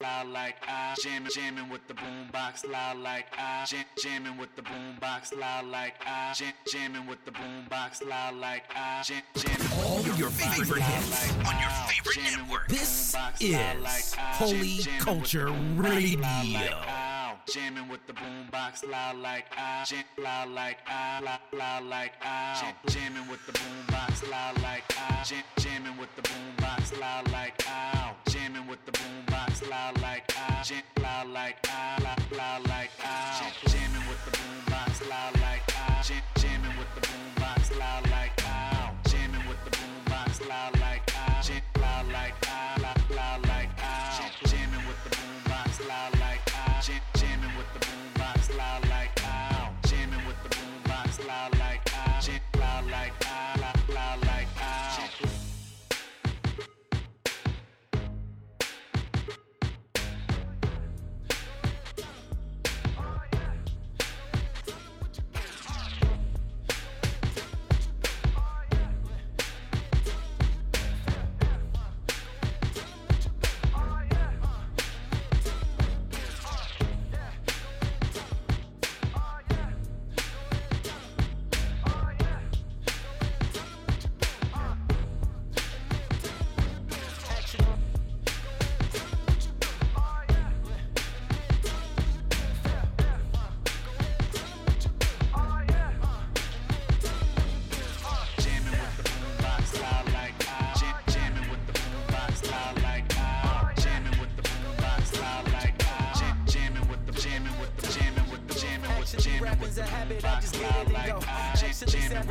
loud like I jamming, jamming with the boombox. Loud like I jam, jamming with the boombox. Loud like I jam, jamming with the boombox. Loud like I jam, jamming All your favorite hits on your favorite network. This is Holy Culture Radio. Jamming with the boombox loud like I jam, loud like I loud, loud like I jam, jamming with the boombox loud like I jam, jamming with the boombox loud like I jamming with the boombox loud like I jam, loud like I loud, loud like I jamming with the boombox loud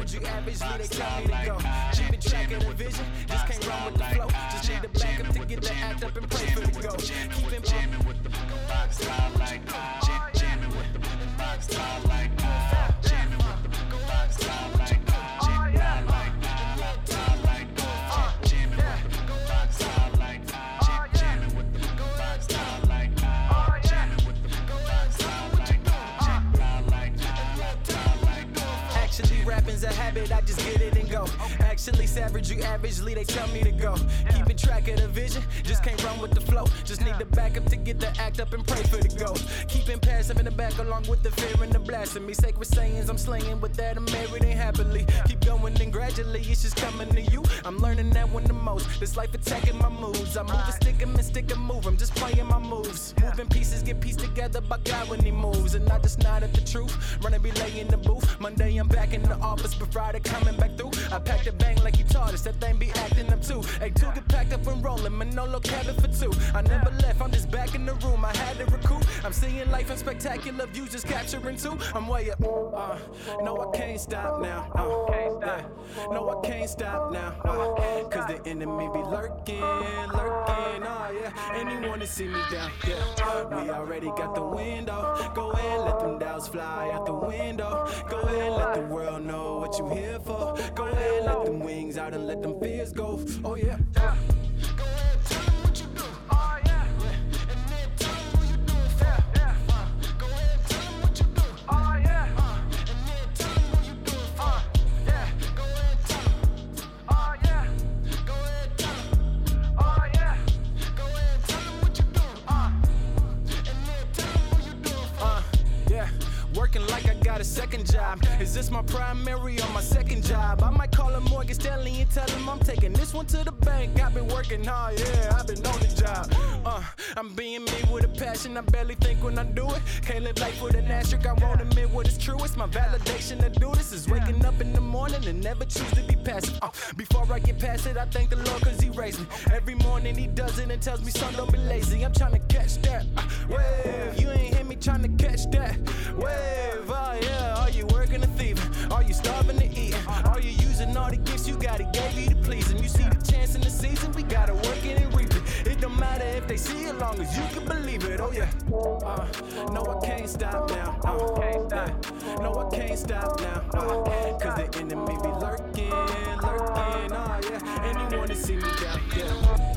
Actually, jamming with you they boombox tell me to go. like I. Jam, Keeping track of jamming the with vision, just can't run with the flow. Just need the backup to get the act up and pray for the go. the jamming with Keeping the jamming with the loud like. Jamming with the loud like habit, I just get it and go. Actually, savage, you averagely, they tell me to go. Keeping track of the vision, just can't run with the flow. Just need the backup to get the act up and pray for the go. Keeping passive in the back along with the fear and the blasphemy. Sacred sayings I'm slinging with that, I'm married and happily. Keep going and gradually, it's just coming to you. I'm learning that one the most. This life attacking my moods. I move and stick 'em and stick and move 'em, just playing my moves. Moving pieces get pieced together by God when He moves. And I just nod at the truth. Running be lay in the booth. Monday I'm back in the office, but Friday coming back through. I packed a bang like you taught us. That thing be acting up too. Hey, two get packed up and rolling. Manolo cabin for two. I never left, I'm just back in the room. I had to recoup. I'm seeing life in spectacular views, just capturing two. I'm way up. Uh, no, I can't stop now. Uh. No, I can't stop now. Uh, Cause the enemy be lurking, lurking. Oh, yeah. Anyone to see me down. Yeah. We already got the window. Go ahead, let them doubts fly out the window. Go ahead, let the world know what you here for. Go ahead, let them wings out and let them fears go. Oh, yeah. Yeah. Working like I got a second job. Is this my primary or my second job? I might call him Morgan Stanley and tell him I'm taking this one to the bank. I've been working hard, yeah, I've been on the job. Uh, I'm being me with a passion. I barely think when I do it. Can't live life with an asterisk. I won't admit what is true. It's my validation to do this. Is waking up in the morning and never choose to be passive. Uh, before I get past it, I thank the Lord cause he raised me. Every morning he does it and tells me, son, don't be lazy. I'm trying to catch that uh, wave. You ain't hear me trying to catch that wave. Oh yeah, are you working? Starving to eat? Are you using all the gifts you got? He gave you to please him. You see the chance in the season, we gotta work it and reap it. It don't matter if they see it, long as you can believe it. Oh yeah. Uh, no, I can't stop now. Uh, yeah. No, I can't stop now. Uh, Cause the enemy be lurking, lurking. Oh yeah. Anyone to see me down. Yeah.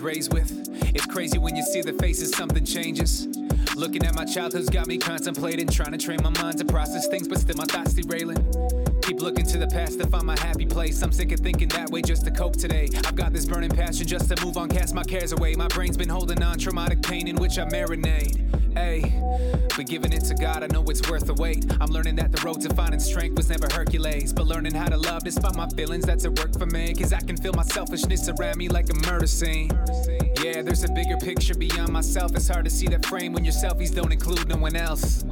Raised with. It's crazy when you see the faces, something changes. Looking at my childhood's got me contemplating, trying to train my mind to process things, but still my thoughts derailing. Keep looking to the past to find my happy place. I'm sick of thinking that way just to cope today. I've got this burning passion just to move on, cast my cares away. My brain's been holding on traumatic pain in which I marinate. Hey, but giving it to God, I know it's worth the wait. I'm learning that the road to finding strength was never Hercules, but learning how to love despite my feelings, that's a work for me. Cause I can feel my selfishness around me like a murder scene. Yeah, there's a bigger picture beyond myself. It's hard to see that frame when your selfies don't include no one else.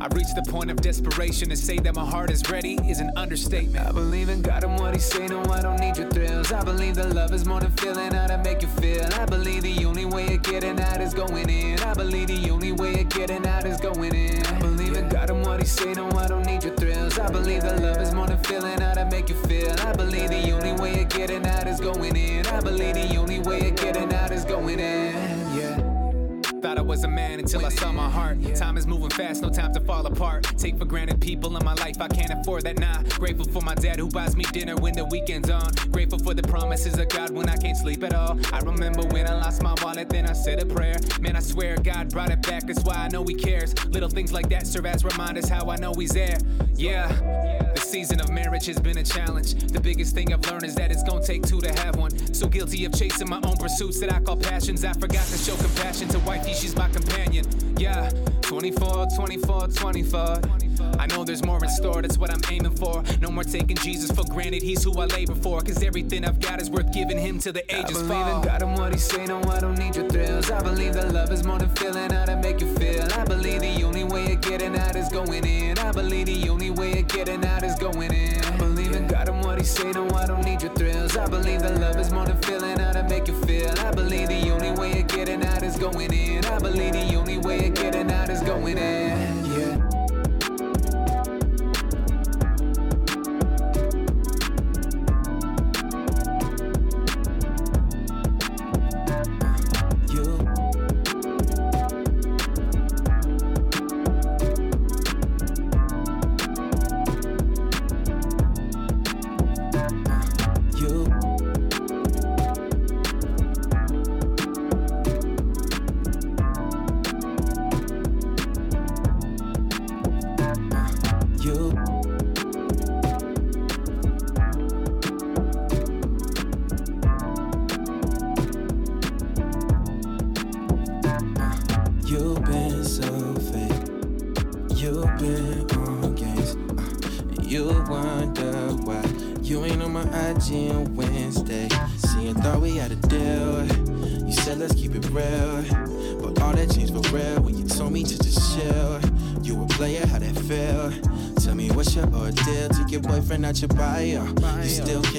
I reached the point of desperation to say that my heart is ready is an understatement. I believe in God and what He say, no, I don't need your thrills. I believe that love is more than feeling how to make you feel. I believe the only way of getting out is going in. I believe the only way of getting out is going in. I believe in God and what He say, no, I don't need. I believe that love is more than feeling how to make you feel. I believe the only way of getting out is going in. I believe the only way of getting out is going in. Thought I was a man until I saw my heart. Time is moving fast, no time to fall apart. Take for granted people in my life, I can't afford that now. Nah. Grateful for my dad who buys me dinner when the weekend's on. Grateful for the promises of God when I can't sleep at all. I remember when I lost my wallet, then I said a prayer. Man, I swear God brought it back, that's why I know He cares. Little things like that serve as reminders how I know He's there. Yeah, the season of marriage has been a challenge. The biggest thing I've learned is that it's gonna take two to have one. So guilty of chasing my own pursuits that I call passions. I forgot to show compassion to wifey she's my companion. Yeah, 24, 24, 24. I know there's more in store, that's what I'm aiming for. No more taking Jesus for granted, he's who I labor for. Cause everything I've got is worth giving him to the ages fall. I believe in God and what he say, no, I don't need your thrills. I believe that love is more than feeling how to make you feel. I believe the only way of getting out is going in. I believe the only way of getting out is going in. I believe in God and what he say, no, I don't need your thrills. I believe that love is more than feeling how to make you feel. I believe the only way of getting out is going in. I believe the only way of getting out is going in.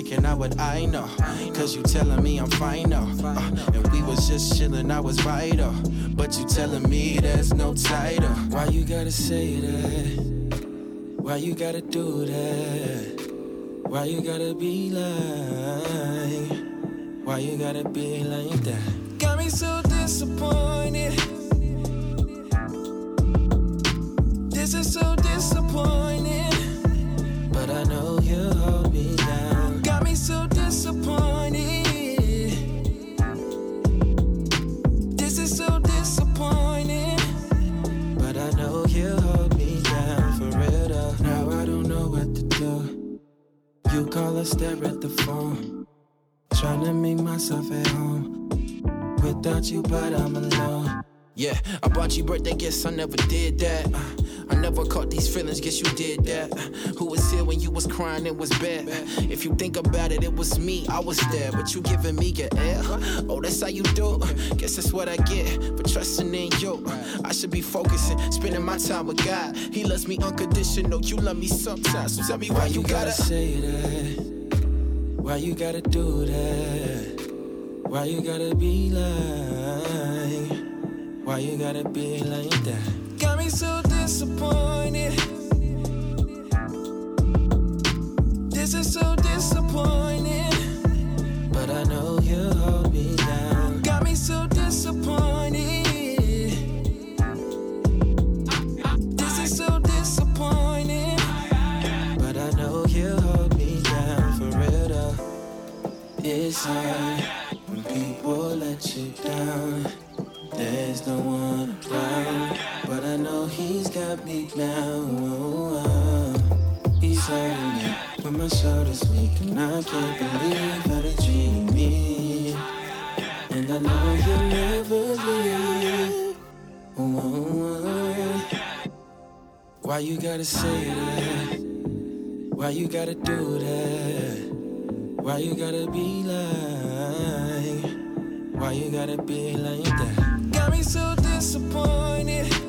Kicking out what I know. Cause you telling me I'm final. Uh, and we was just chilling, I was vital. But you telling me there's no title. Why you gotta say that? Why you gotta do that? Why you gotta be like? Why you gotta be like that? Got me so disappointed. This is so disappointing. But I know you call or stare at the phone. Trying to make myself at home. Without you, but I'm alone. Yeah, I bought you birthday gifts, I never did that. Uh, I never caught these feelings, guess you did that. Who was here when you was crying, it was bad. If you think about it, it was me, I was there, but you giving me your air. Oh, that's how you do. Guess that's what I get for trusting in you. I should be focusing, spending my time with God. He loves me unconditional, you love me sometimes. So tell me why, why you, gotta, gotta say that. Why you gotta do that? Why you gotta be like? Why you gotta be like that? Got me so disappointed. This is so disappointing. But I know you'll hold me down. Got me so disappointed. This is so disappointing. But I know you hold me down for real. It's hard when people let you down always the one I'm but I know he's got me now. Oh, oh. He's hurting me when my shoulders weak, and I can't believe how they treat me. And I know he'll never leave. Oh, oh, Why you gotta say that? Why you gotta do that? Why you gotta be like? Why you gotta be like that? got me so disappointed.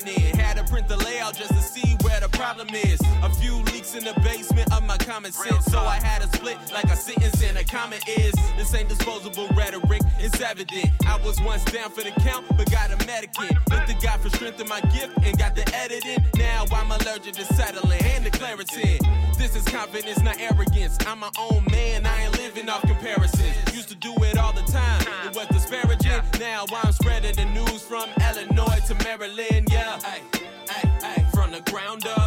grinding in. Had to print the layout just to see where the problem is. A few in the basement of my common sense. So I had a split like a sentence and a comment is. This ain't disposable rhetoric, it's evident. I was once down for the count, but got a medicin. Looked to God for strength in my gift and got the editing. Now I'm allergic to settling and the Claritin. This is confidence, not arrogance. I'm my own man, I ain't living off comparisons. Used to do it all the time, it was disparaging. Now I'm spreading the news from Illinois to Maryland, yeah. Ay, ay, ay. From the ground up.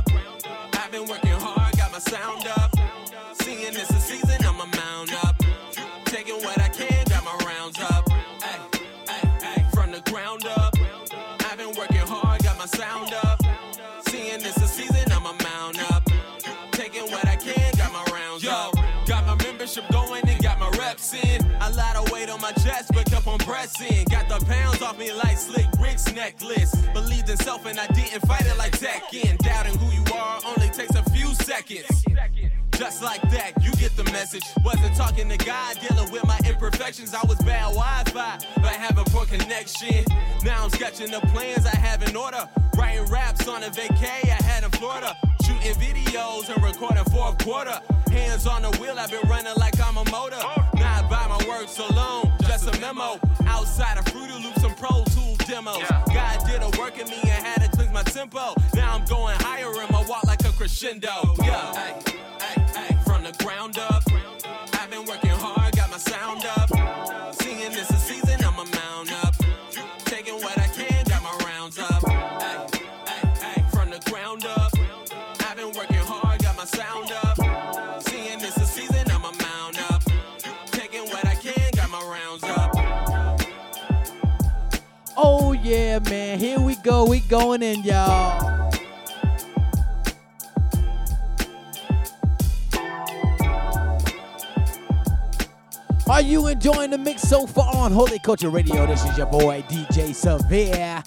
press. Got the pounds off me like slick Rick's necklace. Believed in self and I didn't fight it like Tekken. Doubting who you are only takes a few seconds. Just like that, you get the message. Wasn't talking to God, dealing with my imperfections. I was bad Wi Fi, but having poor connection. Now I'm sketching the plans I have in order. Writing raps on a vacay I had in Florida. Shooting videos and recording fourth quarter. Hands on the wheel, I've been running like I'm a motor. Not by my works alone a memo. Outside of Fruity Loops and Pro Tool demos. Yeah. God did a work in me and had to cleanse my tempo. Now I'm going higher in my walk like a crescendo. Yeah, hey, hey, hey. From the ground up. yeah, man. Here we go. We going in, y'all. Are you enjoying the mix so far on Holy Culture Radio? This is your boy DJ Severe.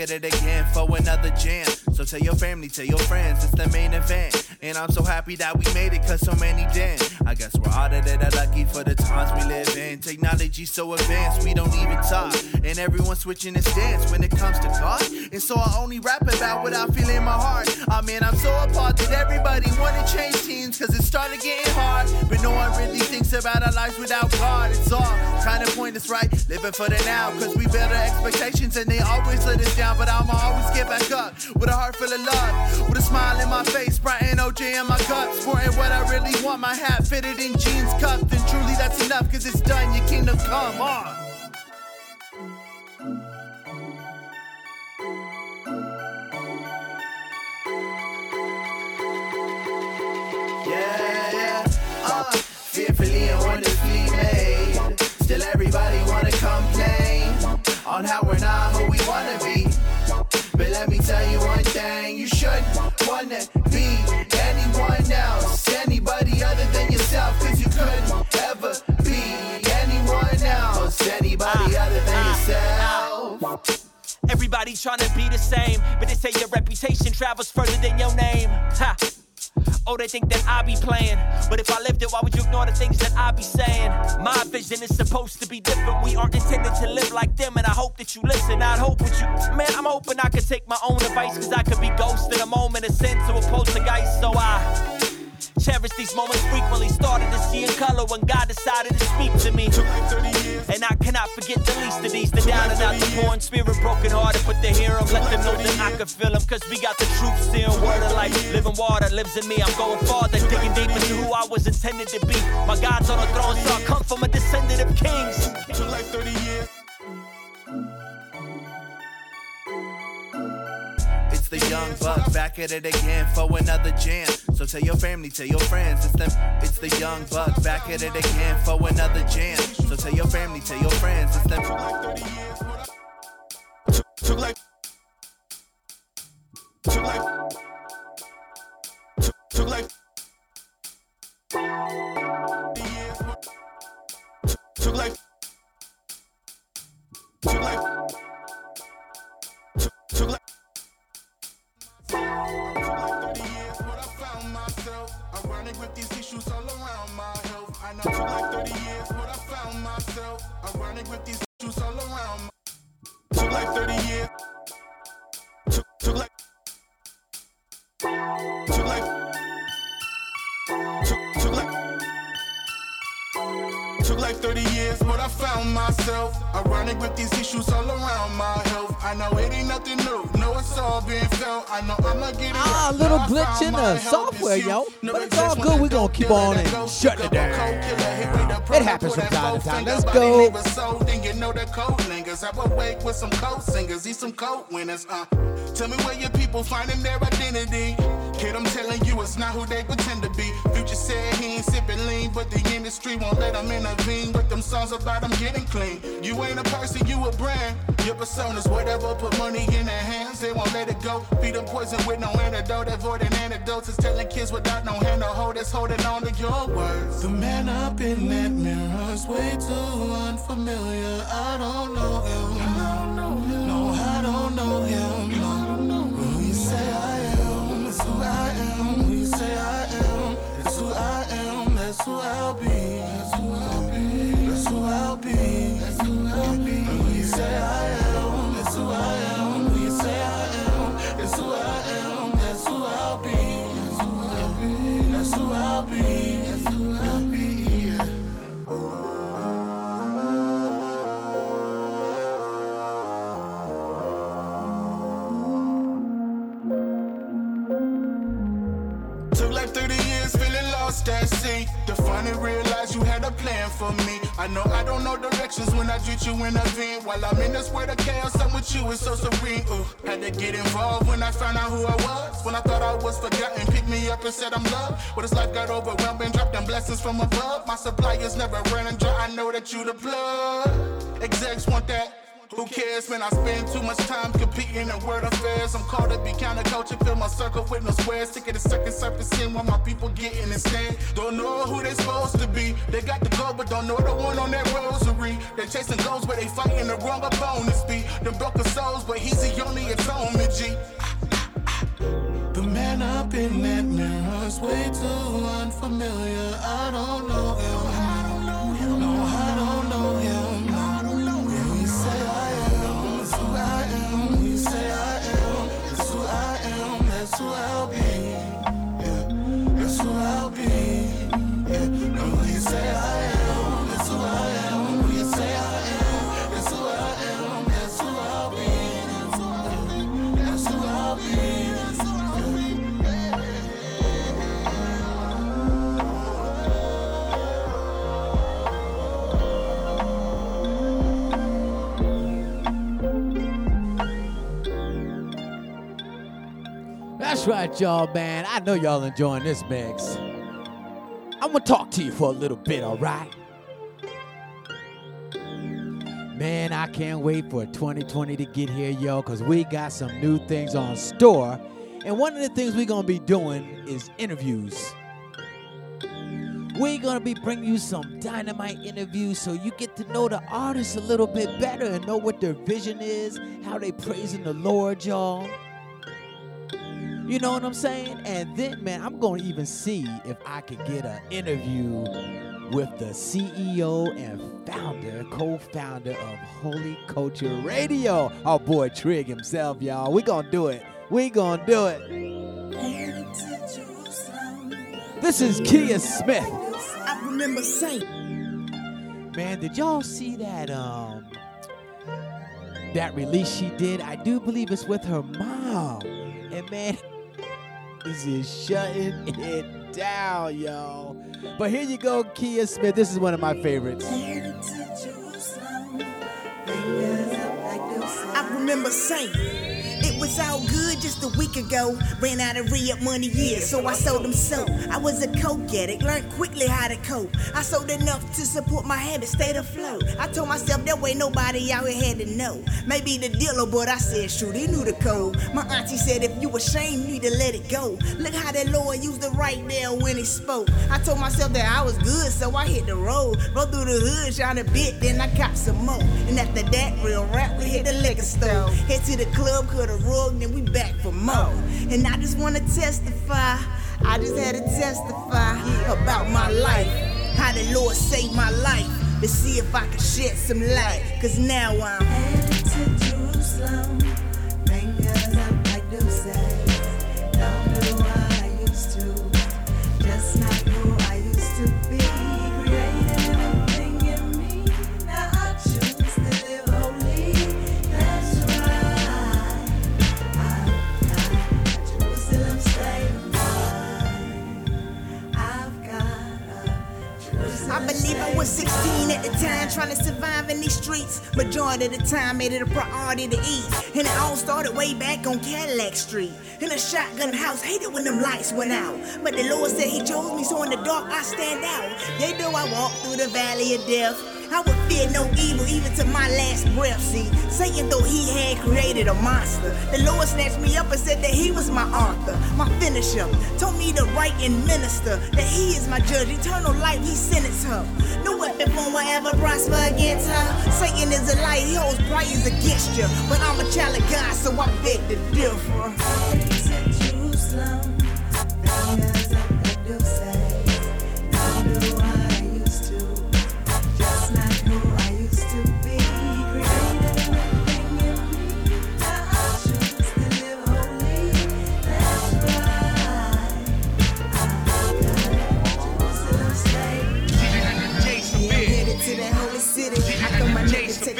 At it again for another jam. So tell your family, tell your friends, it's the main event. And I'm so happy that we made it, cause so many didn't. I guess we're all of that lucky for the times we live in. Technology so advanced, we don't even talk. And everyone's switching their stance when it comes to cost. And so I only rap about what I feel in my heart. I mean, I'm so apart that everybody wanna change teams, cause it started getting hard. But no one really thinks about our lives without God. It's all kinda pointless, right? Living for the now, cause we build our expectations and they always let us down. But I'ma always get back up with a heart full of love, with a smile in my face, bright and OJ in my cup. Sporting what I really want, my hat fitted in jeans cuffed. And truly that's enough, cause it's done, your kingdom come on. On how we're not who we wanna be. But let me tell you one thing, you shouldn't wanna Everybody trying to be the same, but they say your reputation travels further than your name. Ha. Oh, they think that I be playing. But if I lived it, why would you ignore the things that I be saying? My vision is supposed to be different. We aren't intended to live like them, and I hope that you listen. I'd hope with you. Man, I'm hoping I could take my own advice, cause I could be ghosted a moment of sin to a poltergeist. So I cherish these moments frequently. Started to see in color when God decided to speak to me. And I cannot forget the least of these. The down and out, the poor in spirit, broken hearted. But to hear 'em, let them know that I can feel 'em. Cause we got the truth still. Word of life, living water lives in me. I'm going farther, digging deep into who I was intended to be. My God's on the throne, so I come from a descendant of kings. Took like 30 years. It's the young buck back at it again for another jam. So tell your family, tell your friends, it's them. It's the young buck back at it again for another jam. So tell your family, tell your friends, it's them. Took like. Took like. Took, took like. Took like. Took like. Took, took like. Took like 30 years, but I found myself. With these issues all around my health. I know like 30 years, I found myself. With these issues all around my Took like 30 years. Took like. Took like 30 years, but I found myself. Ironic with these issues all around my health. I know it ain't nothing new. No, it's all being felt. I know I'ma get it. Ah, a little glitch in the software, yo. But it's all good. I We gonna keep on and shut it down. cold killer, hit with the It happens from time to time. Let's go. leave us sold, Then you know the code lingers. I awake with some cold singers, these some cold winners. Uh, tell me where your people finding their identity. Kid, I'm telling you, it's not who they pretend to be. Future said he ain't sipping lean, but the industry won't let him intervene. With them songs about him getting clean. You ain't a person, you a brand. Your personas, whatever, put money in their hands, they won't let it go. Feed them poison with no antidote, avoiding anecdotes. Is telling kids without no hand to hold, that's holding on to your words. The man up in that mirror's way too unfamiliar. I don't know him. I don't know him. No, I don't know him. I am. That's who I'll be. That's who I'll be. That's who I'll be. That's who I'll be. Who you say I am? For me. I know I don't know directions when I treat you in a vein. While I'm in this world of chaos, I'm with you, it's so serene. Ooh, had to get involved when I found out who I was. When I thought I was forgotten, picked me up and said I'm loved. But this life got overwhelmed and dropped them blessings from above. My supply is never running dry. I know that you the plug. Execs want that. Who cares, man? I spend too much time competing in world affairs. I'm called to be counterculture, fill my circle with no squares. Sick of the second surfacing while my people getting instead. Don't know who they supposed to be. They got the gold, but don't know the one on that rosary. They chasing goals, but they fighting the wrong opponents. Be them broken souls, but he's the only atonement, G. The man up in that mirror's way too unfamiliar. I don't know That's who I'll be. Yeah. That's who I'll be. Right, y'all, man. I know y'all enjoying this mix. I'm gonna talk to you for a little bit, all right? Man, I can't wait for 2020 to get here, yo, because we got some new things on store. And one of the things we're gonna be doing is interviews. We're gonna be bringing you some dynamite interviews so you get to know the artists a little bit better and know what their vision is, how they praising the Lord, y'all. You know what I'm saying? And then, man, I'm going to even see if I could get an interview with the CEO and founder, co-founder of Holy Culture Radio. Our boy Trig himself, y'all. We gonna do it. We gonna do it. This is Kia Smith. I remember saying, Man, did y'all see that um that release she did? I do believe it's with her mom. And man, this is shutting it down, yo. But here you go, Kia Smith. This is one of my favorites. I remember saying, it was all good just a week ago. Ran out of re-up money, yeah, so I sold them soap. I was a coke addict, learned quickly how to cope. I sold enough to support my habit, stayed afloat. I told myself that way nobody out here had to know. Maybe the dealer, but I said, shoot, he knew the code. My auntie said, if you ashamed, you need to let it go. Look how that Lord used the right there when he spoke. I told myself that I was good, so I hit the road. Rode through the hood, shot a bit, then I caught some more. And after that, real rap, we hit the liquor store. Head to the club, a rug, then we back for more. And I just wanna testify. I just had to testify about my life. How the Lord saved my life. To see if I could shed some light. Cause now I'm headed to Jerusalem. I believe I was 16 at the time, trying to survive in these streets. Majority of the time, made it a priority to eat. And it all started way back on Cadillac Street. In a shotgun house, hated when them lights went out. But the Lord said He chose me, so in the dark I stand out. They know I walk through the valley of death. I would fear no evil, even to my last breath. See, Satan thought he had created a monster. The Lord snatched me up and said that he was my author, my finisher. Told me to write and minister, that he is my judge. Eternal life, he sentenced her. No weapon form will ever prosper against her. Satan is a light, he holds praise against you. But I'm a child of God, so I beg to differ. Jerusalem,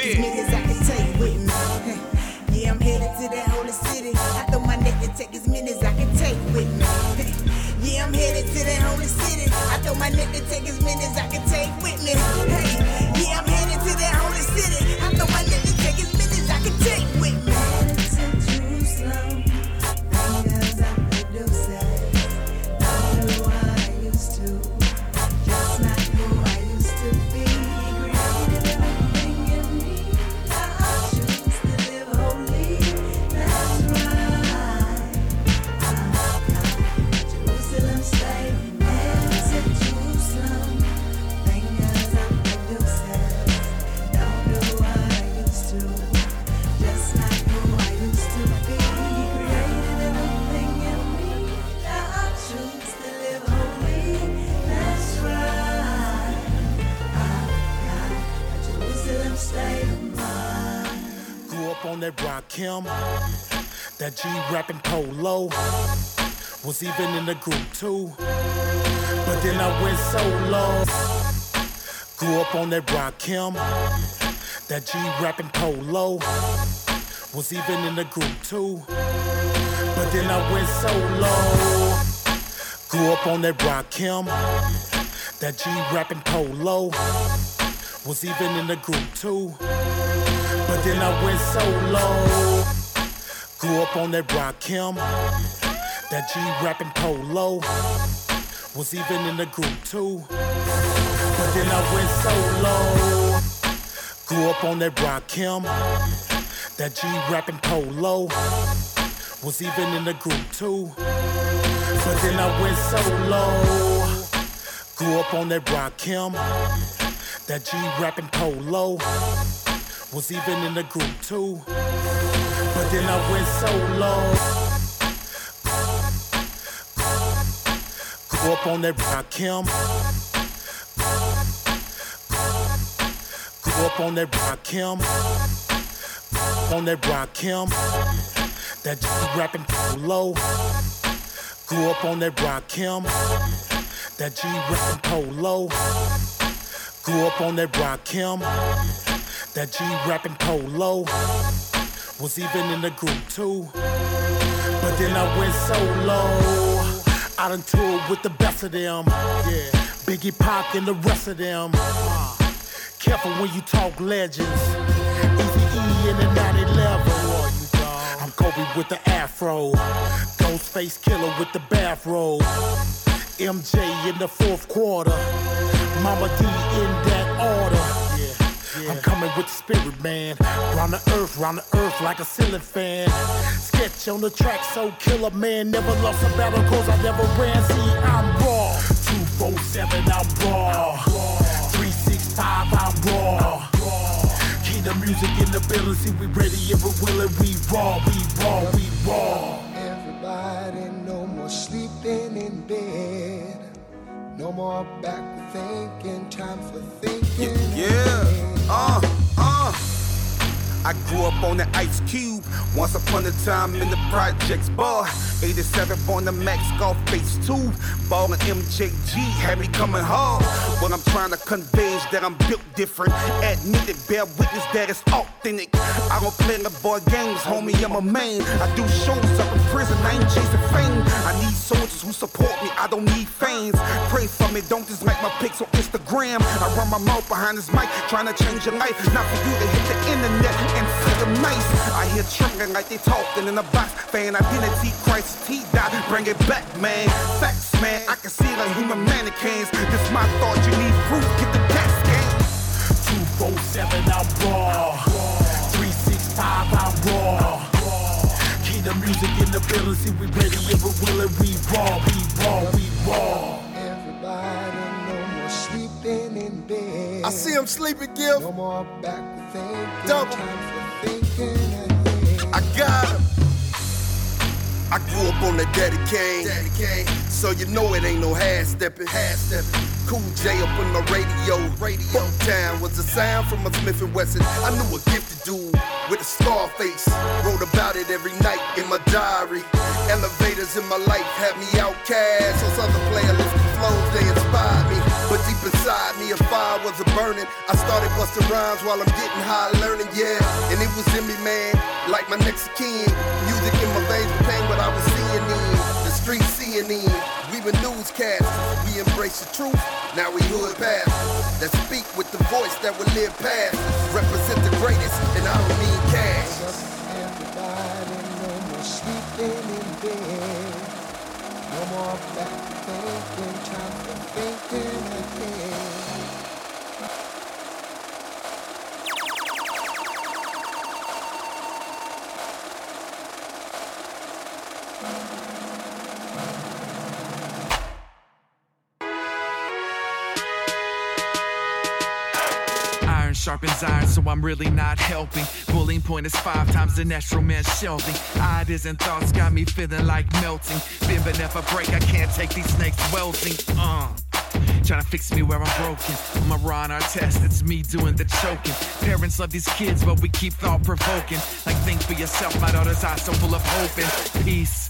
as many as I can take with me. Yeah, I'm headed to that holy city. I throw my neck and take as many as I can take with me. Yeah, I'm headed to that holy city. I throw my neck and take as many as I can take with me. Hey, Rakim. That rock, him that G rapping polo was even in the group too. But then I went solo. Grew up on that Rakim. That G rapping polo was even in the group too. But then I went solo. Grew up on that Rakim. That G rapping polo was even in the group too. But then I went solo. Grew up on that Rakim. That G rapping polo was even in the group too. But then I went solo. Grew up on that Rakim. That G rapping polo was even in the group too. But then I went solo. Grew up on that Rakim. That G rapping polo was even in the group too. But then I went solo. Grew up on that Rakim. Grew up on that Rakim. On that Rakim. That G rapping polo. Grew up on that Rakim. That G rapping polo. Grew up on that Rakim. That G rapping polo. Was even in the group too. But then I went solo. I done toured with the best of them. Yeah. Biggie Pac and the rest of them. Careful when you talk legends. Easy E in the 911. I'm Kobe with the afro. Ghostface Killah with the bathrobe. MJ in the fourth quarter. Mama D in that order. I'm coming with the spirit, man. Round the earth, round the earth like a ceiling fan. Sketch on the track, so killer, man. Never lost a battle, cause I never ran. See, I'm raw. 247, I'm raw. 365, I'm raw. Keep the music in the building, see, we ready and we're willing. We raw, we raw, we raw. Everybody, no more sleeping in bed. No more backward thinking, time for thinking. Yeah, uh, uh. I grew up on the ice cube. Once upon a time in the projects, boy. 87 on the Max Golf Face 2. Ball and MJG had me coming hard. What I'm trying to convey is that I'm built different. Admit it, bear witness that it's authentic. I don't play the boy games, homie, I'm a man. I do shows up prison, I ain't chasing fame. I need soldiers who support me, I don't need fans. Pray for me, don't just like my pics on Instagram. I run my mouth behind this mic, trying to change your life. Not for you to hit the internet and see the mice. I hear trembling like they talking in a box. Fan identity crisis, T dot, bring it back, man. Facts, man, I can see like human mannequins. This my thought, you need proof, get the gas game. 247, I'm raw. 365, I'm raw. Keep the music in the building, see we ready and we're willing. We raw, we raw, we raw. Everybody, no more sleeping in bed. I see him sleeping, Gil. No more backward thinking, Double. time for thinking. I got him. I grew up on that Daddy Kane. Daddy Kane. So you know it ain't no half stepping. Half stepping. Cool J up on the radio. Radio Town was a sound from a Smith and Wesson. I knew a gifted dude with a scar face. Wrote about it every night in my diary. Elevators in my life had me outcast. Those other playalistic flows, they inspired me. But deep inside me, a fire was a burning. I started busting rhymes while I'm getting high learning, yeah. And it was in me, man, like my next of kin. Music in my veins became street in. We were newscasters. We embrace the truth. Now we hood pastors that speak with the voice that will live past. Represent the greatest, and I don't mean cash. For thinking sharpens iron, so I'm really not helping. Bullying point is five times the natural man's shelving. Ideas and thoughts got me feeling like melting. Been but never break, I can't take these snakes welting. Uh. Trying to fix me where I'm broken. I'm a Ron Artest, it's me doing the choking. Parents love these kids, but we keep thought provoking. Like, think for yourself, my daughter's eyes so full of hope and peace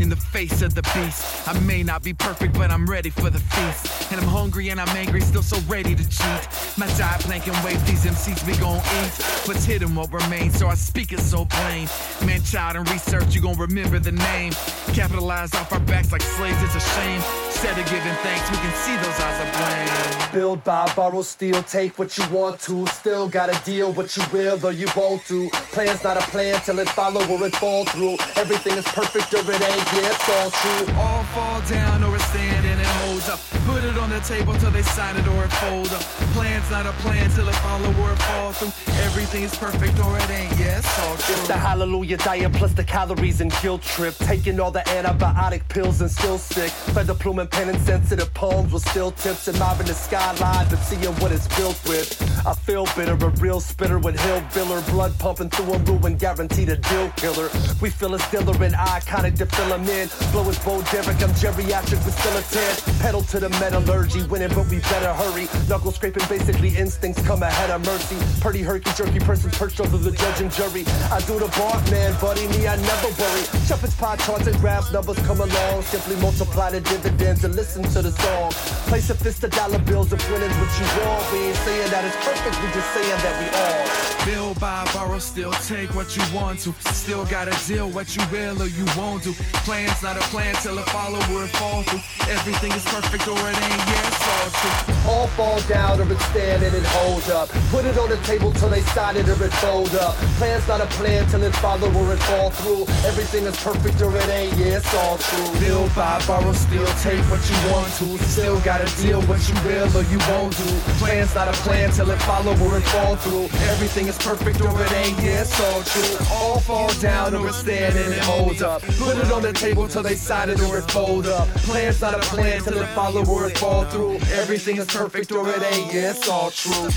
in the face of the beast. I may not be perfect, but I'm ready for the feast. And I'm hungry and I'm angry, still so ready to cheat. My diet can wait, these MCs we gon' eat. What's hidden won't remain, so I speak it so plain. Man, child, and research, you gon' remember the name. Capitalize off our backs like slaves, it's a shame. Instead of giving thanks, we can see those eyes of blame. Build, buy, borrow, steal, take what you want to. Still gotta deal what you will or you won't do. Plan's not a plan till it follow or it fall through. Everything is perfect or it ain't, yeah, it's all true. All fall down or it's standing and holds up. Put it on the table till they sign it or it fold up. Plan's not a plan till it follow fall through. Everything is perfect or it ain't, yeah, it's all true. It's the hallelujah diet plus the calories and guilt trip. Taking all the antibiotic pills and still sick. Feather plume and pen and sensitive palms with still tips. Admiring the skyline but seeing what it's built with. I feel bitter, a real spitter with hillbiller. Blood pumping through a ruin, guaranteed a deal killer. We feel it's Diller and iconic to fill him in. Blow his Bo Derek, I'm geriatric with still a 10. Pedal to the metallurgy, winning, but we better hurry. Knuckle scraping, basically instincts come ahead of mercy. Pretty herky jerky persons perched over the judge and jury. I do the bark, man, buddy, me, I never worry. Shepard's pie charts and graphs, numbers come along. Simply multiply the dividends and listen to the song. Place a fist of dollar bills if winning's what you want. We ain't saying that it's perfect, we just saying that we are. Build, buy, borrow, still take what you want to. Still gotta deal what you will or you won't do. Plan's not a plan till a follow or it fall through. Everything is perfect or it ain't, yeah, it's all true. All fall down or it's stand and hold up. Put it on the table till they sign it or it fold up. Plan's not a plan till it follow or it fall through. Everything is perfect or it ain't, yeah, it's all true. Build, buy, borrow, steal, take what you want to. Still gotta deal what you will or you won't do. Plan's not a plan till it follow or it fall through. Everything is perfect or it ain't, yeah, it's all true. All fall down or it stand and it hold up. Put it on the table till they sign it or it fold up. Plan's not a plan till it follow or it fall through. Everything is perfect or it ain't, yeah, it's all true.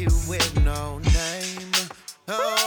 Here with no name. Oh,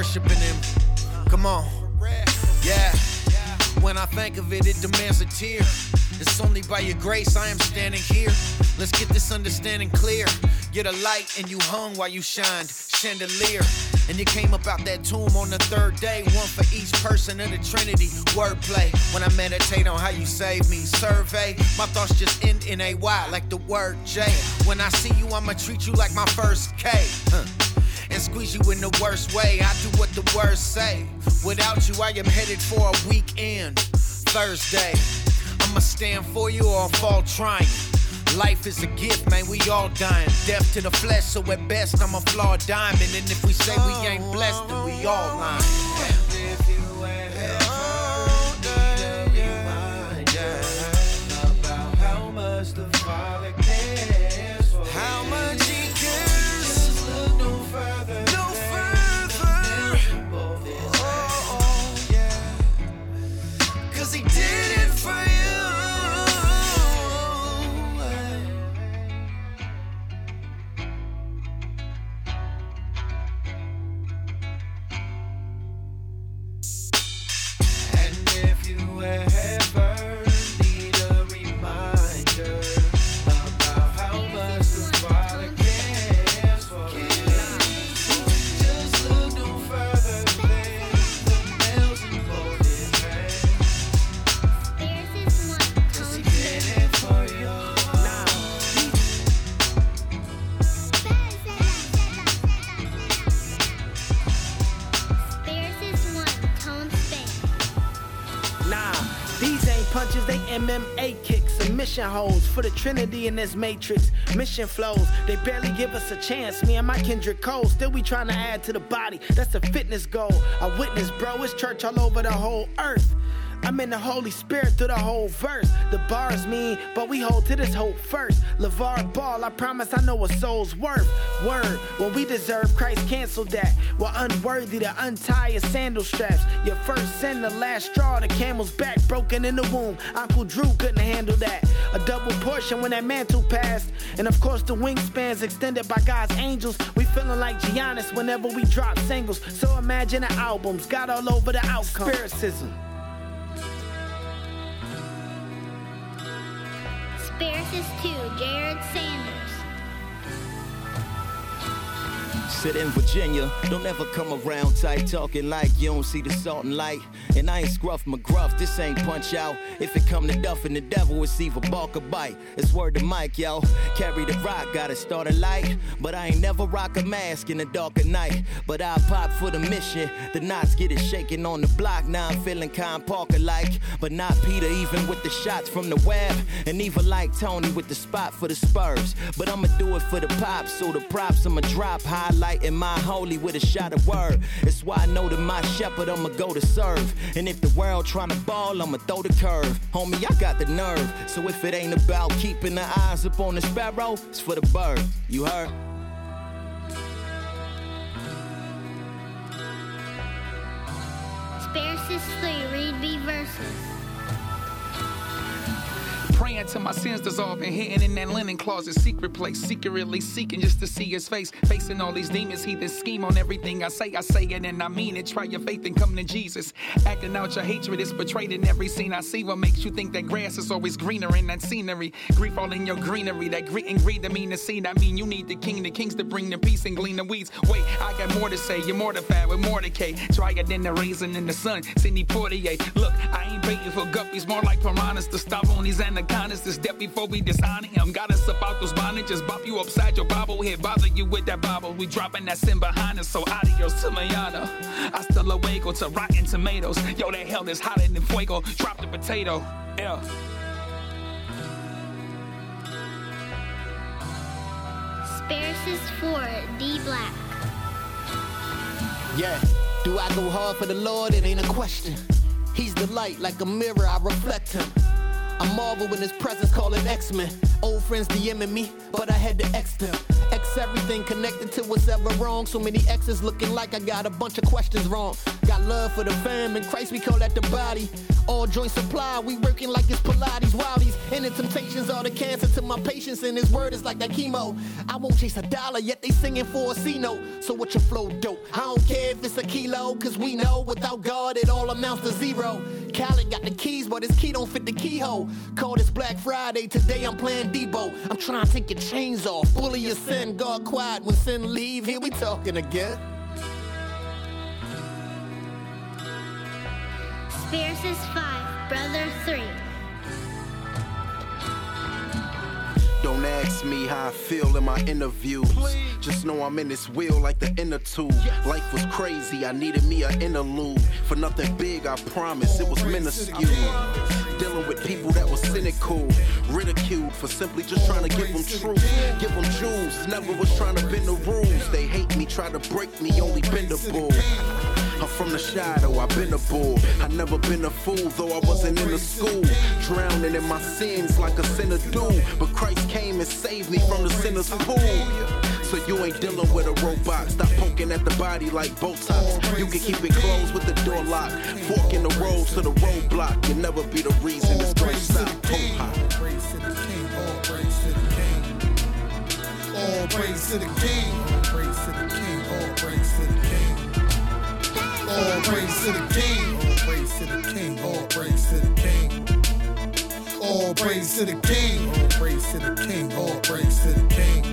worshiping Him. Come on. Yeah. When I think of it, it demands a tear. It's only by your grace I am standing here. Let's get this understanding clear. You're the light and you hung while you shined. Chandelier. And you came up out that tomb on the third day. One for each person of the Trinity. Wordplay. When I meditate on how you saved me. Survey. My thoughts just end in a Y like the word J. When I see you, I'ma treat you like my first K. Huh squeeze you in the worst way. I do what the words say. Without you, I am headed for a weekend. Thursday, I'ma stand for you or I'll fall trying. Life is a gift, man, we all dying. Death to the flesh, so at best I'm a flawed diamond. And if we say we ain't blessed, then we all lying. About how much the fire mission holes for the Trinity in this matrix. Mission flows, they barely give us a chance. Me and my Kendrick Cole, still we trying to add to the body. That's a fitness goal. I witness, bro, it's church all over the whole earth. I'm in the Holy Spirit through the whole verse. The bars mean, but we hold to this hope first. LaVar Ball, I promise I know what soul's worth. Word, when we deserve, Christ canceled that. We're unworthy to untie your sandal straps. Your first sin, the last straw, the camel's back, broken in the womb. Uncle Drew couldn't handle that. A double portion when that mantle passed. And of course, the wingspans extended by God's angels. We feeling like Giannis whenever we drop singles. So imagine the albums, got all over the outcome. Spiritism. Spiritus 2, Jared Sanders. Sit in Virginia, don't ever come around tight talking like you don't see the salt and light. And I ain't scruff McGruff, this ain't punch out. If it come to duff and the devil, it's either bark or bite. It's word to Mike, yo. Carry the rock, gotta start a light. But I ain't never rock a mask in the dark of night. But I pop for the mission. The knots get it shaking on the block. Now I'm feeling kind Parker like. But not Peter, even with the shots from the web. And even like Tony with the spot for the Spurs. But I'ma do it for the pops, so the props I'ma drop. Highlighting my holy with a shot of word. It's why I know that my shepherd I'ma go to serve. And if the world tryna ball, I'ma throw the curve. Homie, I got the nerve. So if it ain't about keeping the eyes up on the sparrow, it's for the bird. You heard? Spiritus 3, read B verses. Praying till my sins dissolve and hidden in that linen closet, secret place, secretly seeking just to see his face. Facing all these demons, he this scheme on everything I say. I say it and I mean it. Try your faith and come to Jesus. Acting out your hatred is portrayed in every scene I see. What makes you think that grass is always greener in that scenery? Grief all in your greenery, that grit and greed that mean the seed. I mean, you need the king, the kings to bring the peace and glean the weeds. Wait, I got more to say. You're mortified with. Try it than the raisin in the sun. Sidney Portier. Look, I ain't baiting for guppies, more like piranhas to stop on these anacondas. This step before we dishonor him. Got us up out those bondages, bop you upside your bobblehead, bother you with that bobble. We dropping that sin behind us, so adios to mañana. Hasta luego to rotten tomatoes. Yo, that hell is hotter than fuego. Drop the potato. Yeah. Spiritus 4, D Black. Yeah, do I go hard for the Lord? It ain't a question. He's the light, like a mirror, I reflect him. I marvel in his presence, call it X-Men. Old friends DMing me, but I had to X them. X everything connected to what's ever wrong. So many X's looking like I got a bunch of questions wrong. Got love for the fam, and Christ, we call that the body. All joint supply, we working like it's Pilates, Wildies. And the temptations are the cancer to my patience, and his word is like that chemo. I won't chase a dollar, yet they singing for a C note. So what your flow dope? I don't care if it's a kilo, cause we know without God it all amounts to zero. Khaled got the keys, but his key don't fit the keyhole. Call this Black Friday, today I'm playing Debo. I'm trying to take your chains off, bully your sin, God quiet when sin leave. Here we talking again. Spiritus 5, Brother 3. Don't ask me how I feel in my interviews. Just know I'm in this wheel like the inner tube. Life was crazy, I needed me an interlude. For nothing big, I promise, it was minuscule. Dealing with people that were cynical, ridiculed for simply just trying to give them truth. Give them jewels, never was trying to bend the rules. They hate me, try to break me, only bend the bull. I'm from the shadow, I've been a bull. I never been a fool, though I wasn't in the school. drowning in my sins like a sinner do. But Christ came and saved me from the sinner's pool. So you ain't dealing with a robot. Stop poking at the body like Botox. You can keep it closed with the door locked. Fork in the road to the roadblock. You'll never be the reason this great stop. All praise to the King. All praise to the King. All praise to the King. All praise to the King. All praise to the King. All praise to the King. All praise to the King. All praise to the King. All praise to the King.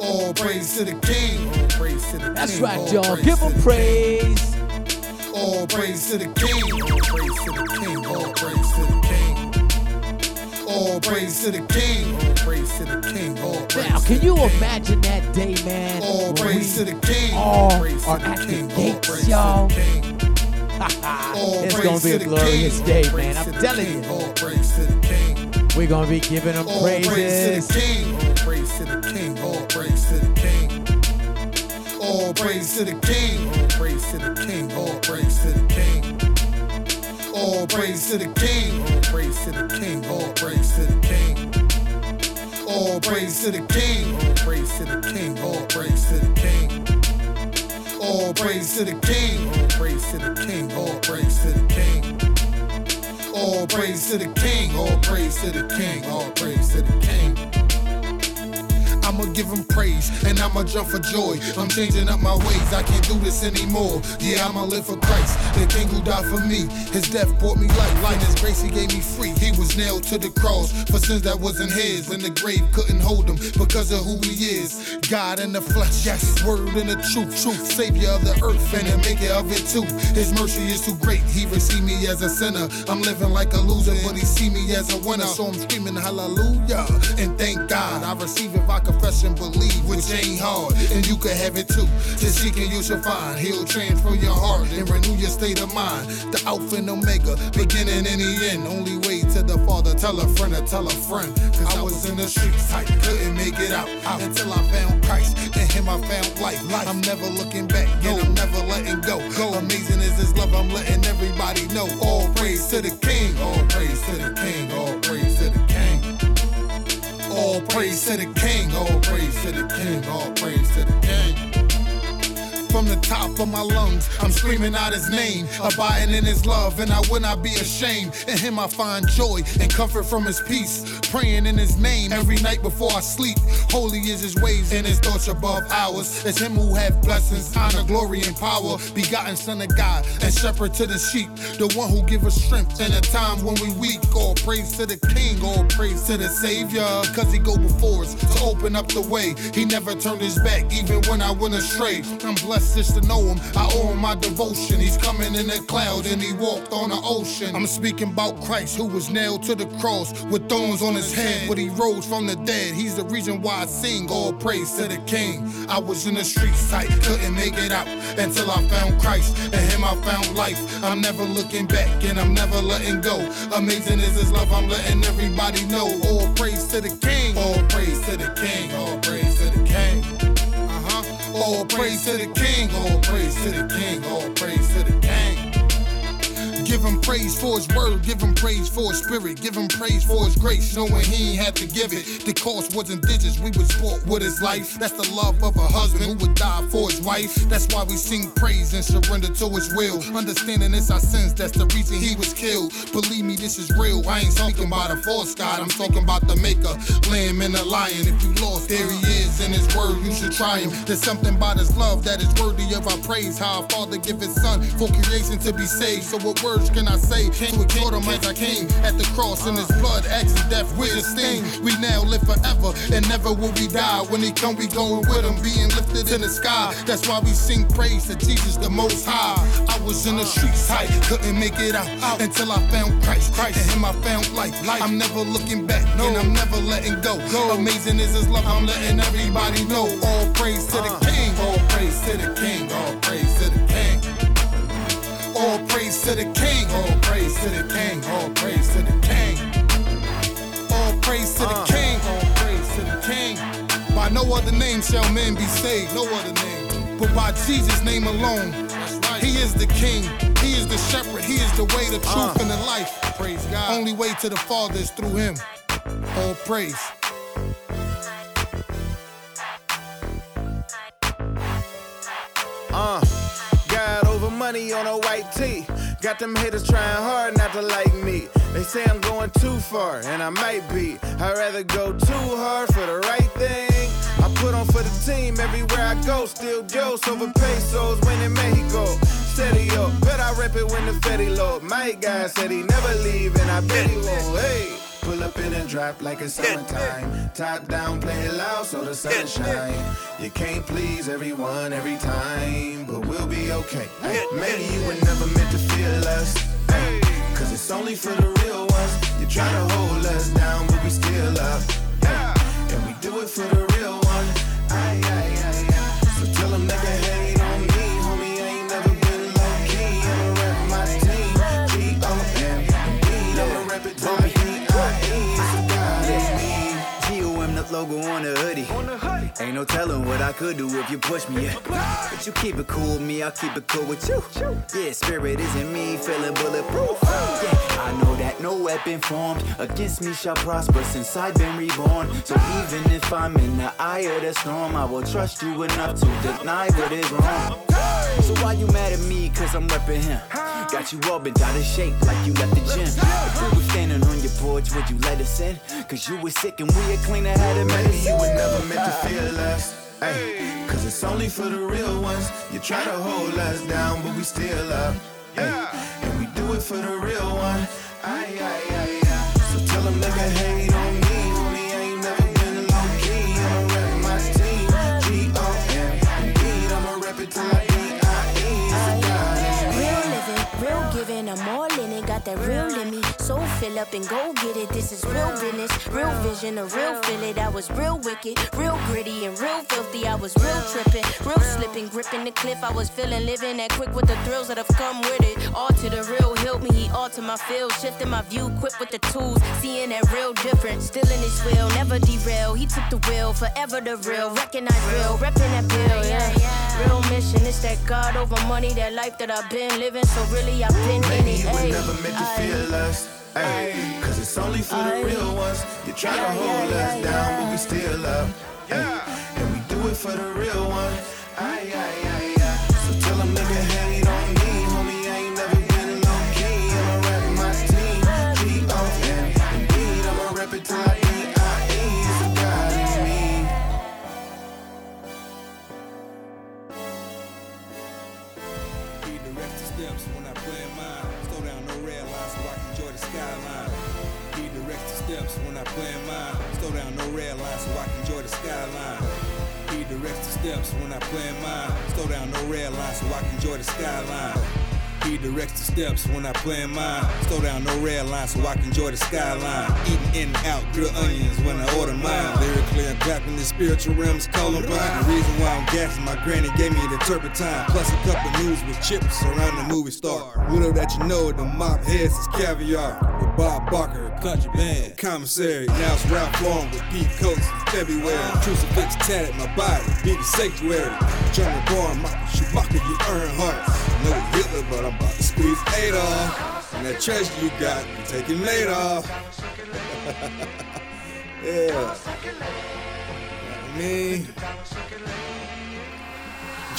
All praise to the King. That's right, y'all. Give him praise. All praise to the King. All praise to the King. All praise to the King. All praise to the King. All praise to the King. All praise Now, can you imagine that day, man? All praise to the King. All praise to the King. All praise to the King. It's gonna be a glorious day, man. I'm telling you. All praise to the King. We're gonna be giving them All praise to praises. the King. All praise to the King. All praise to the King. All praise to the King. All praise to the King. All praise to the King. All praise to the King. All praise to the King. All praise to the King. All praise to the King. All praise to the King. All praise to the King. All praise to the King. All praise to the King. All praise to the King. All praise to the King. All praise to the King. All praise to the King. I'ma give him praise and I'ma jump for joy. I'm changing up my ways, I can't do this anymore. Yeah, I'ma live for Christ, the King who died for me. His death brought me life, life His grace he gave me free. He was nailed to the cross for sins that wasn't his, and the grave couldn't hold him because of who he is. God in the flesh, yes, word in the truth, truth, savior of the earth, and the maker of it too. His mercy is too great, he received me as a sinner. I'm living like a loser, but he see me as a winner. So I'm screaming hallelujah and thank God. I receive if I and believe, which ain't hard, and you can have it too. Just seek and you shall find. He'll transform your heart and renew your state of mind. The Alpha and Omega, beginning and the end. Only way to the Father. Tell a friend or tell a friend. Cause I was in the streets, I couldn't make it out, out until I found Christ. In Him I found life. life. I'm never looking back, and I'm never letting go. Go. Amazing is His love, I'm letting everybody know. All praise to the King. All praise to the King. All praise. All praise to the King. All praise to the King. All praise to the King. From the top of my lungs, I'm screaming out his name, abiding in his love, and I will not be ashamed. In him I find joy and comfort from his peace. Praying in his name every night before I sleep. Holy is his ways and his thoughts above ours. It's him who have blessings, honor, glory, and power. Begotten Son of God and shepherd to the sheep. The one who give us strength in a time when we weak. All praise to the King, all praise to the Savior. Cause he go before us to open up the way. He never turned his back, even when I went astray. I'm blessed just to know him. I owe him my devotion. He's coming in a cloud and he walked on the ocean. I'm speaking about Christ who was nailed to the cross with thorns on his head, but he rose from the dead. He's the reason why I sing all praise to the King. I was in the streets, I couldn't make it out until I found Christ. In him I found life. I'm never looking back and I'm never letting go. Amazing is his love, I'm letting everybody know. All praise to the King. All praise to the King. All praise to the King. Uh-huh. All praise to the King. All praise to the King. All praise to the King. Give him praise for his word, give him praise for his spirit, give him praise for his grace, knowing he ain't had to give it. The cost wasn't digits, we was bought with his life. That's the love of a husband who would die for his wife. That's why we sing praise and surrender to his will. Understanding it's our sins, that's the reason he was killed. Believe me, this is real. I ain't talking about a false God, I'm talking about the maker, lamb and the lion. If you lost, there he is in his word, you should try him. There's something about his love that is worthy of our praise. How our father give his son for creation to be saved. So what can I say to exhort him as I came at the cross in his blood, acting death with his sting. We now live forever and never will we die. When he come, we going with him, being lifted in the sky. That's why we sing praise to Jesus the Most High. I was in the streets tight, couldn't make it out, until I found Christ. Christ and him I found life. I'm never looking back and I'm never letting go. Amazing is his love, I'm letting everybody know. All praise to the uh. King, all praise to the King, all praise to the King. All praise to the King. All praise to the King. All praise to the King. All praise to the King. All praise to the King. By no other name shall men be saved. No other name. But by Jesus' name alone. He is the King. He is the shepherd. He is the way, the truth, and the life. praise God. Only way to the Father is through Him. All praise. Uh, money on a white tee. Got them haters trying hard not to like me. They say I'm going too far, and I might be. I'd rather go too hard for the right thing. I put on for the team everywhere I go. Still Dios over pesos, winning Mexico. Steady up, bet I rep it when the Fetty low. My guy said he never leave, and I bet he won't. Hey. Pull up in and drop like it's summertime. Top down, play it loud so the sun shine. You can't please everyone every time, but we'll be okay. Maybe you were never meant to feel us. Cause it's only for the real ones. You try to hold us down, but we still up. And we do it for the real one. So tell them they hate on me, homie. I ain't never been low key. I'ma my team. G-O-M. I'ma rep it till I G-O-M, the logo on the hoodie. Ain't no telling what I could do if you push me. Yeah. But you keep it cool with me, I'll keep it cool with you. Yeah, spirit isn't me, feeling bulletproof. Yeah, I know that no weapon formed against me shall prosper since I've been reborn. So even if I'm in the eye of the storm, I will trust you enough to deny what is wrong. So why you mad at me? Cause I'm repping him. Got you all bent out of shape like you left the gym. If we were standing on your porch, would you let us in? Cause you were sick and we had cleaner had a Maybe medicine. you were never meant to feel us. Ay, Cause it's only for the real ones. You try to hold us down, but we still up. Ay, and we do it for the real one. Ay, ay, ay, ay. So tell them can hate real that real in me. So fill up and go get it. This is real business, real vision, a real feel it. I was real wicked, real gritty, and real filthy. I was real tripping, real slipping, gripping the cliff. I was feeling living that quick with the thrills that have come with it. All to the real, help me, he altered my feel, shifting my view, quick with the tools, seeing that real difference. Still in his wheel, never derail. He took the wheel, forever the real. Recognize real, repping that bill, yeah. Real mission, it's that God over money, that life that I've been living. So really, I've been in it. To feel us. Ay, Cause it's only for the real ones. You try to hold us down, but we still up. Ay, and we do it for the real one. Ay, ay, ay, plan mine. Slow down, no red line, so I can enjoy the skyline. Redirect the steps when I plan mine. Slow down, no red line, so I can enjoy the skyline. He directs the steps when I plan mine. Slow down, no red line, so I can enjoy the skyline. Eating in and out, grilled onions when I order mine. Lyrically, I'm clapping the spiritual realms, by. The reason why I'm gassing, my granny gave me the turpentine. Plus a cup of news with chips around the movie star. Little that you know, the mop heads is caviar. With Bob Barker, country band, commissary. Now it's Ralph Lauren with Pete Coats in February. Crucifix tatted my body, be the sanctuary. German born, Michael Schumacher, you earn hearts. No Hitler, but I'm about to squeeze eight off. And that treasure you got, you taking later. yeah. I mean,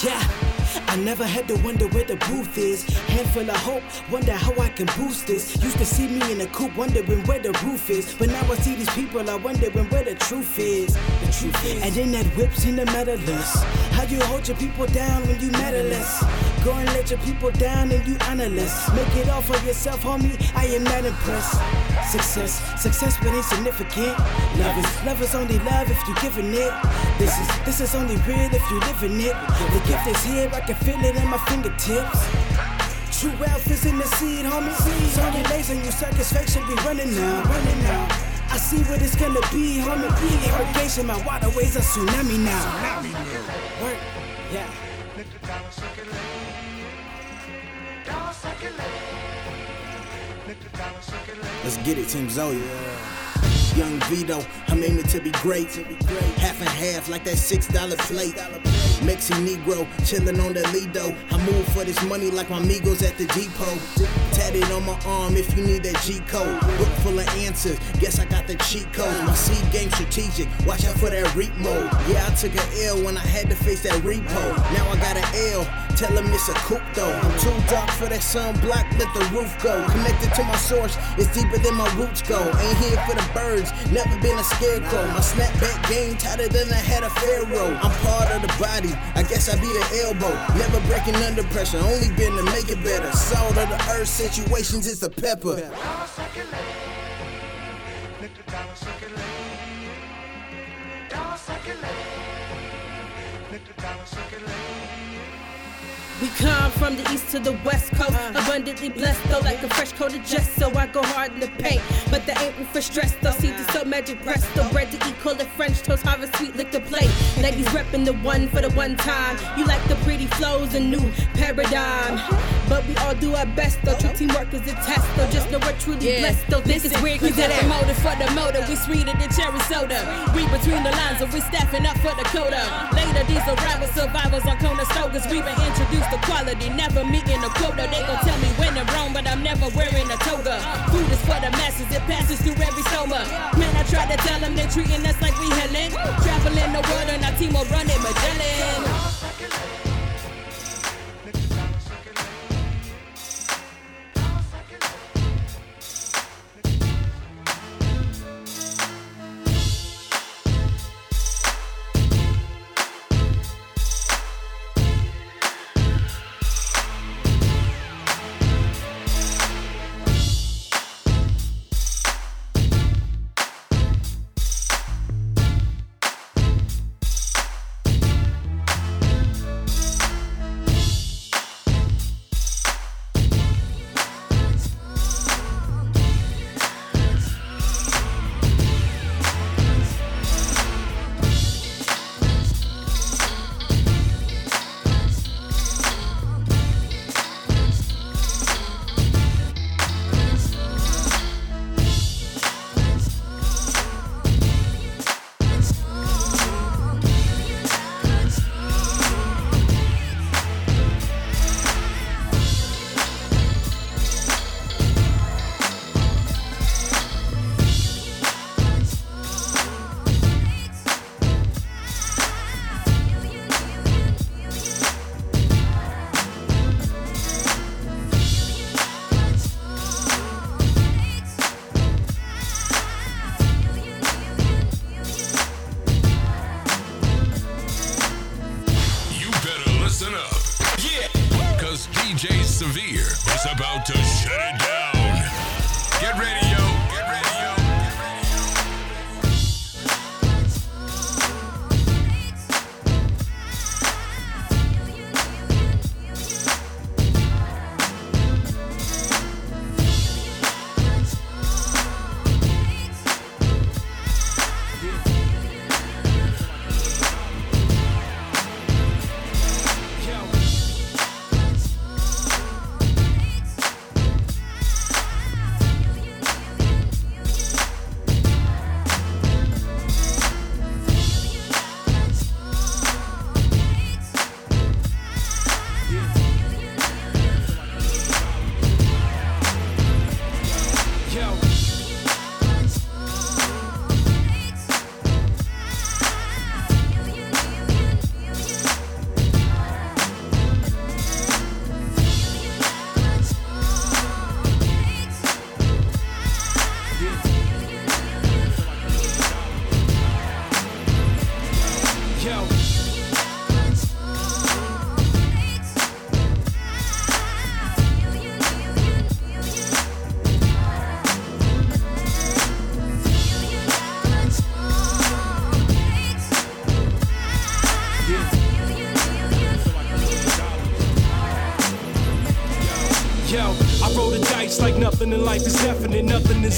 Yeah, I never had to wonder where the booth is. Handful of hope, wonder how I can boost this. Used to see me in a coupe, wondering where the roof is. But now I see these people, I wondering where the truth is. The truth is. And then that whip seen the medalist. How you hold your people down when you medalist? Go and let your people down and you analyst. Make it all for yourself, homie. I am not impressed. Success, success, but insignificant. Love is, love is only love if you're giving it. This is, this is only real if you're living it. The gift is here, I can feel it in my fingertips. True wealth is in the seed, homie. Sunday lays and you circus fakes should be running now, running now. I see what it's gonna be, homie. Irrigation, my waterways a tsunami now. Work, yeah. let's get it, Team Zoe. Young Vito, I'm aiming to be great. Half and half like that six dollar plate. Mexi Negro, chillin' on the Lido. I move for this money like my amigos at the depot. Tatted on my arm if you need that G code. Book full of answers, guess I got the cheat code. My seed game strategic, watch out for that reap mode. Yeah, I took an L when I had to face that repo. Now I got an L, tell them it's a coupe though. I'm too dark for that sunblock, let the roof go. Connected to my source, it's deeper than my roots go. Ain't here for the birds, never been a scarecrow. My snapback game tighter than I had a pharaoh. I'm part of the body, I guess I be the elbow. Never breaking under pressure, only been to make it better. Salt of the earth situations, it's a pepper. We come from the east to the west coast, uh. abundantly blessed though, like a fresh coat of dress. So I go hard in the paint, but that ain't room for stress though. See the so magic breast, though bread to eat, call it French toast, harvest sweet liquor plate. Ladies reppin' the one for the one time. You like the pretty flows, a new paradigm. But we all do our best though. True teamwork is a test though. Just know we're truly Yeah. blessed though. This is weird cause that ain't motive for the motor. We sweeter than cherry soda. We between the lines and we staffing up for the coda. Later, these arrival survivors on Conestogas. We been introduced to quality, never meeting a quota. They gon' tell me when to roam, but I'm never wearing a toga. Food is for the masses, it passes through every soma. Man, I try to tell them they're treating us like we Helen. Traveling the world and our team will run it Magellan.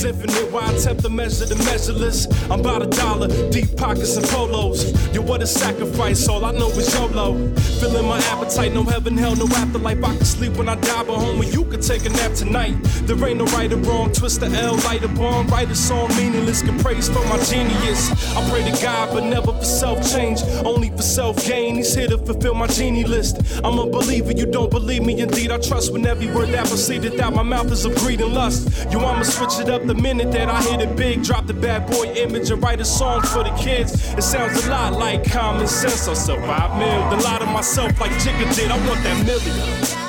Infinite. Why attempt to measure the measureless? I'm about a dollar, deep pockets and polos. Yo, what a sacrifice, all I know is YOLO. Feeling my appetite, no heaven, hell, no afterlife. I can sleep when I die, but homie, you could take a nap tonight. There ain't no right or wrong, twist the L, light a bomb, write a song meaningless, get praise for my genius. I pray to God, but never for self change, only for self gain. He's here to fulfill my genie list. I'm a believer, you don't believe me, indeed. I trust when every word that proceeded out my mouth is of greed and lust. Yo, I'ma switch it up the minute that I hit it big. Drop the bad boy image and write a song for the kids. It sounds a lot like common sense. I survive mil, the lie to myself like Jigga did. I want that million.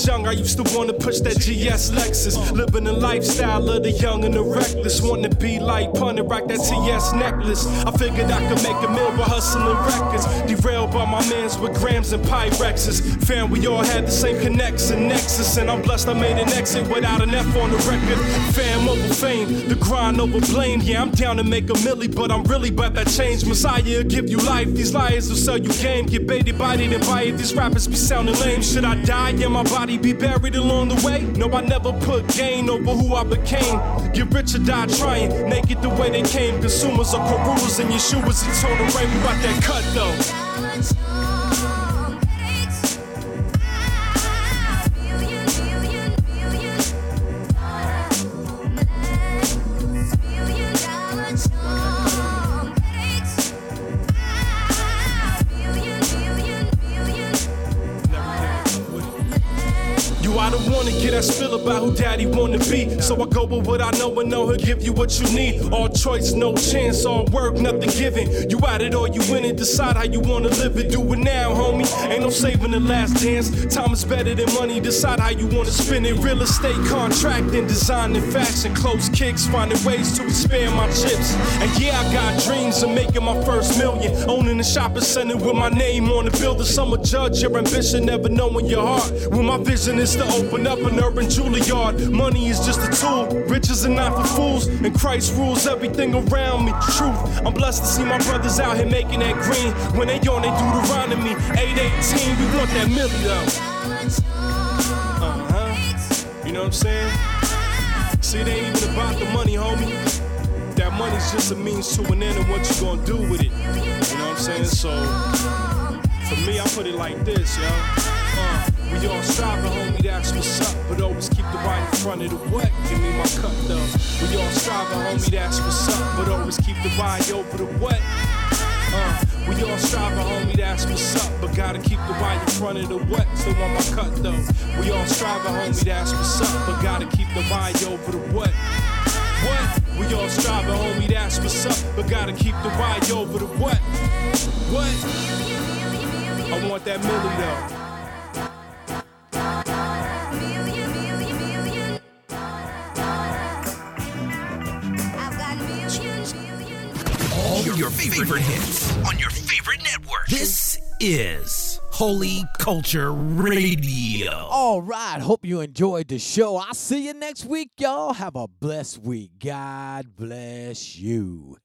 Was young, I used to wanna push that GS Lexus. Living the lifestyle of the young and the reckless. To be like pun and rock that TS necklace. I figured I could make a meal by hustling records. Derailed by my mans with grams and Pyrexes. Fam, we all had the same connection, nexus. And I'm blessed I made an exit without an F on the record. Fam over fame, the grind over blame. Yeah, I'm down to make a milli, but I'm really about that change. Messiah will give you life. These liars will sell you game. Get baited, bodied, and buy it. These rappers be sounding lame. Should I die? Yeah, my body be buried along the way. No, I never put gain over who I became. Get rich or die trying. Naked the way they came. Consumers are Yeshua's. He told the rain. We about that cut though. Get that spill about who daddy wanna be. So I go with what I know and know he'll give you what you need. All choice, no chance, all work, nothing given. You at it or you in it, decide how you wanna live it. Do it now, homie. Ain't no saving the last dance. Time is better than money, decide how you wanna spend it. Real estate contracting, design and fashion, close kicks, finding ways to expand my chips. And yeah, I got dreams of making my first million. Owning a shopping center with my name on the building. Some will judge your ambition, never knowing your heart. When my vision is to open up an urban Juilliard. Money is just a tool, riches are not for fools, and Christ rules everything around me. Truth, I'm blessed to see my brothers out here making that green. When they on, they Deuteronomy. 818, we want that milli though. Uh huh. You know what I'm saying? See, it ain't even about the money, homie. That money's just a means to an end, and what you gonna do with it. You know what I'm saying? So, for me, I put it like this, yo. Uh, we all striving, homie, that's what's up. But always keep the right in front of the what? Give me my cup, though. We all striving, homie, that's what's up. But always keep the right over the what? Uh, we all striving, homie, that's what's up. But gotta keep the right in front of the what? Still on my cut, though. We all striving, homie, that's what's up. But gotta keep the right over the what? What? We all striving, homie, that's what's up. But gotta keep the right over the what? What? I want that milli though. Your favorite hits on your favorite network. This is Holy Culture Radio. All right. Hope you enjoyed the show. I'll see you next week, y'all. Have a blessed week. God bless you.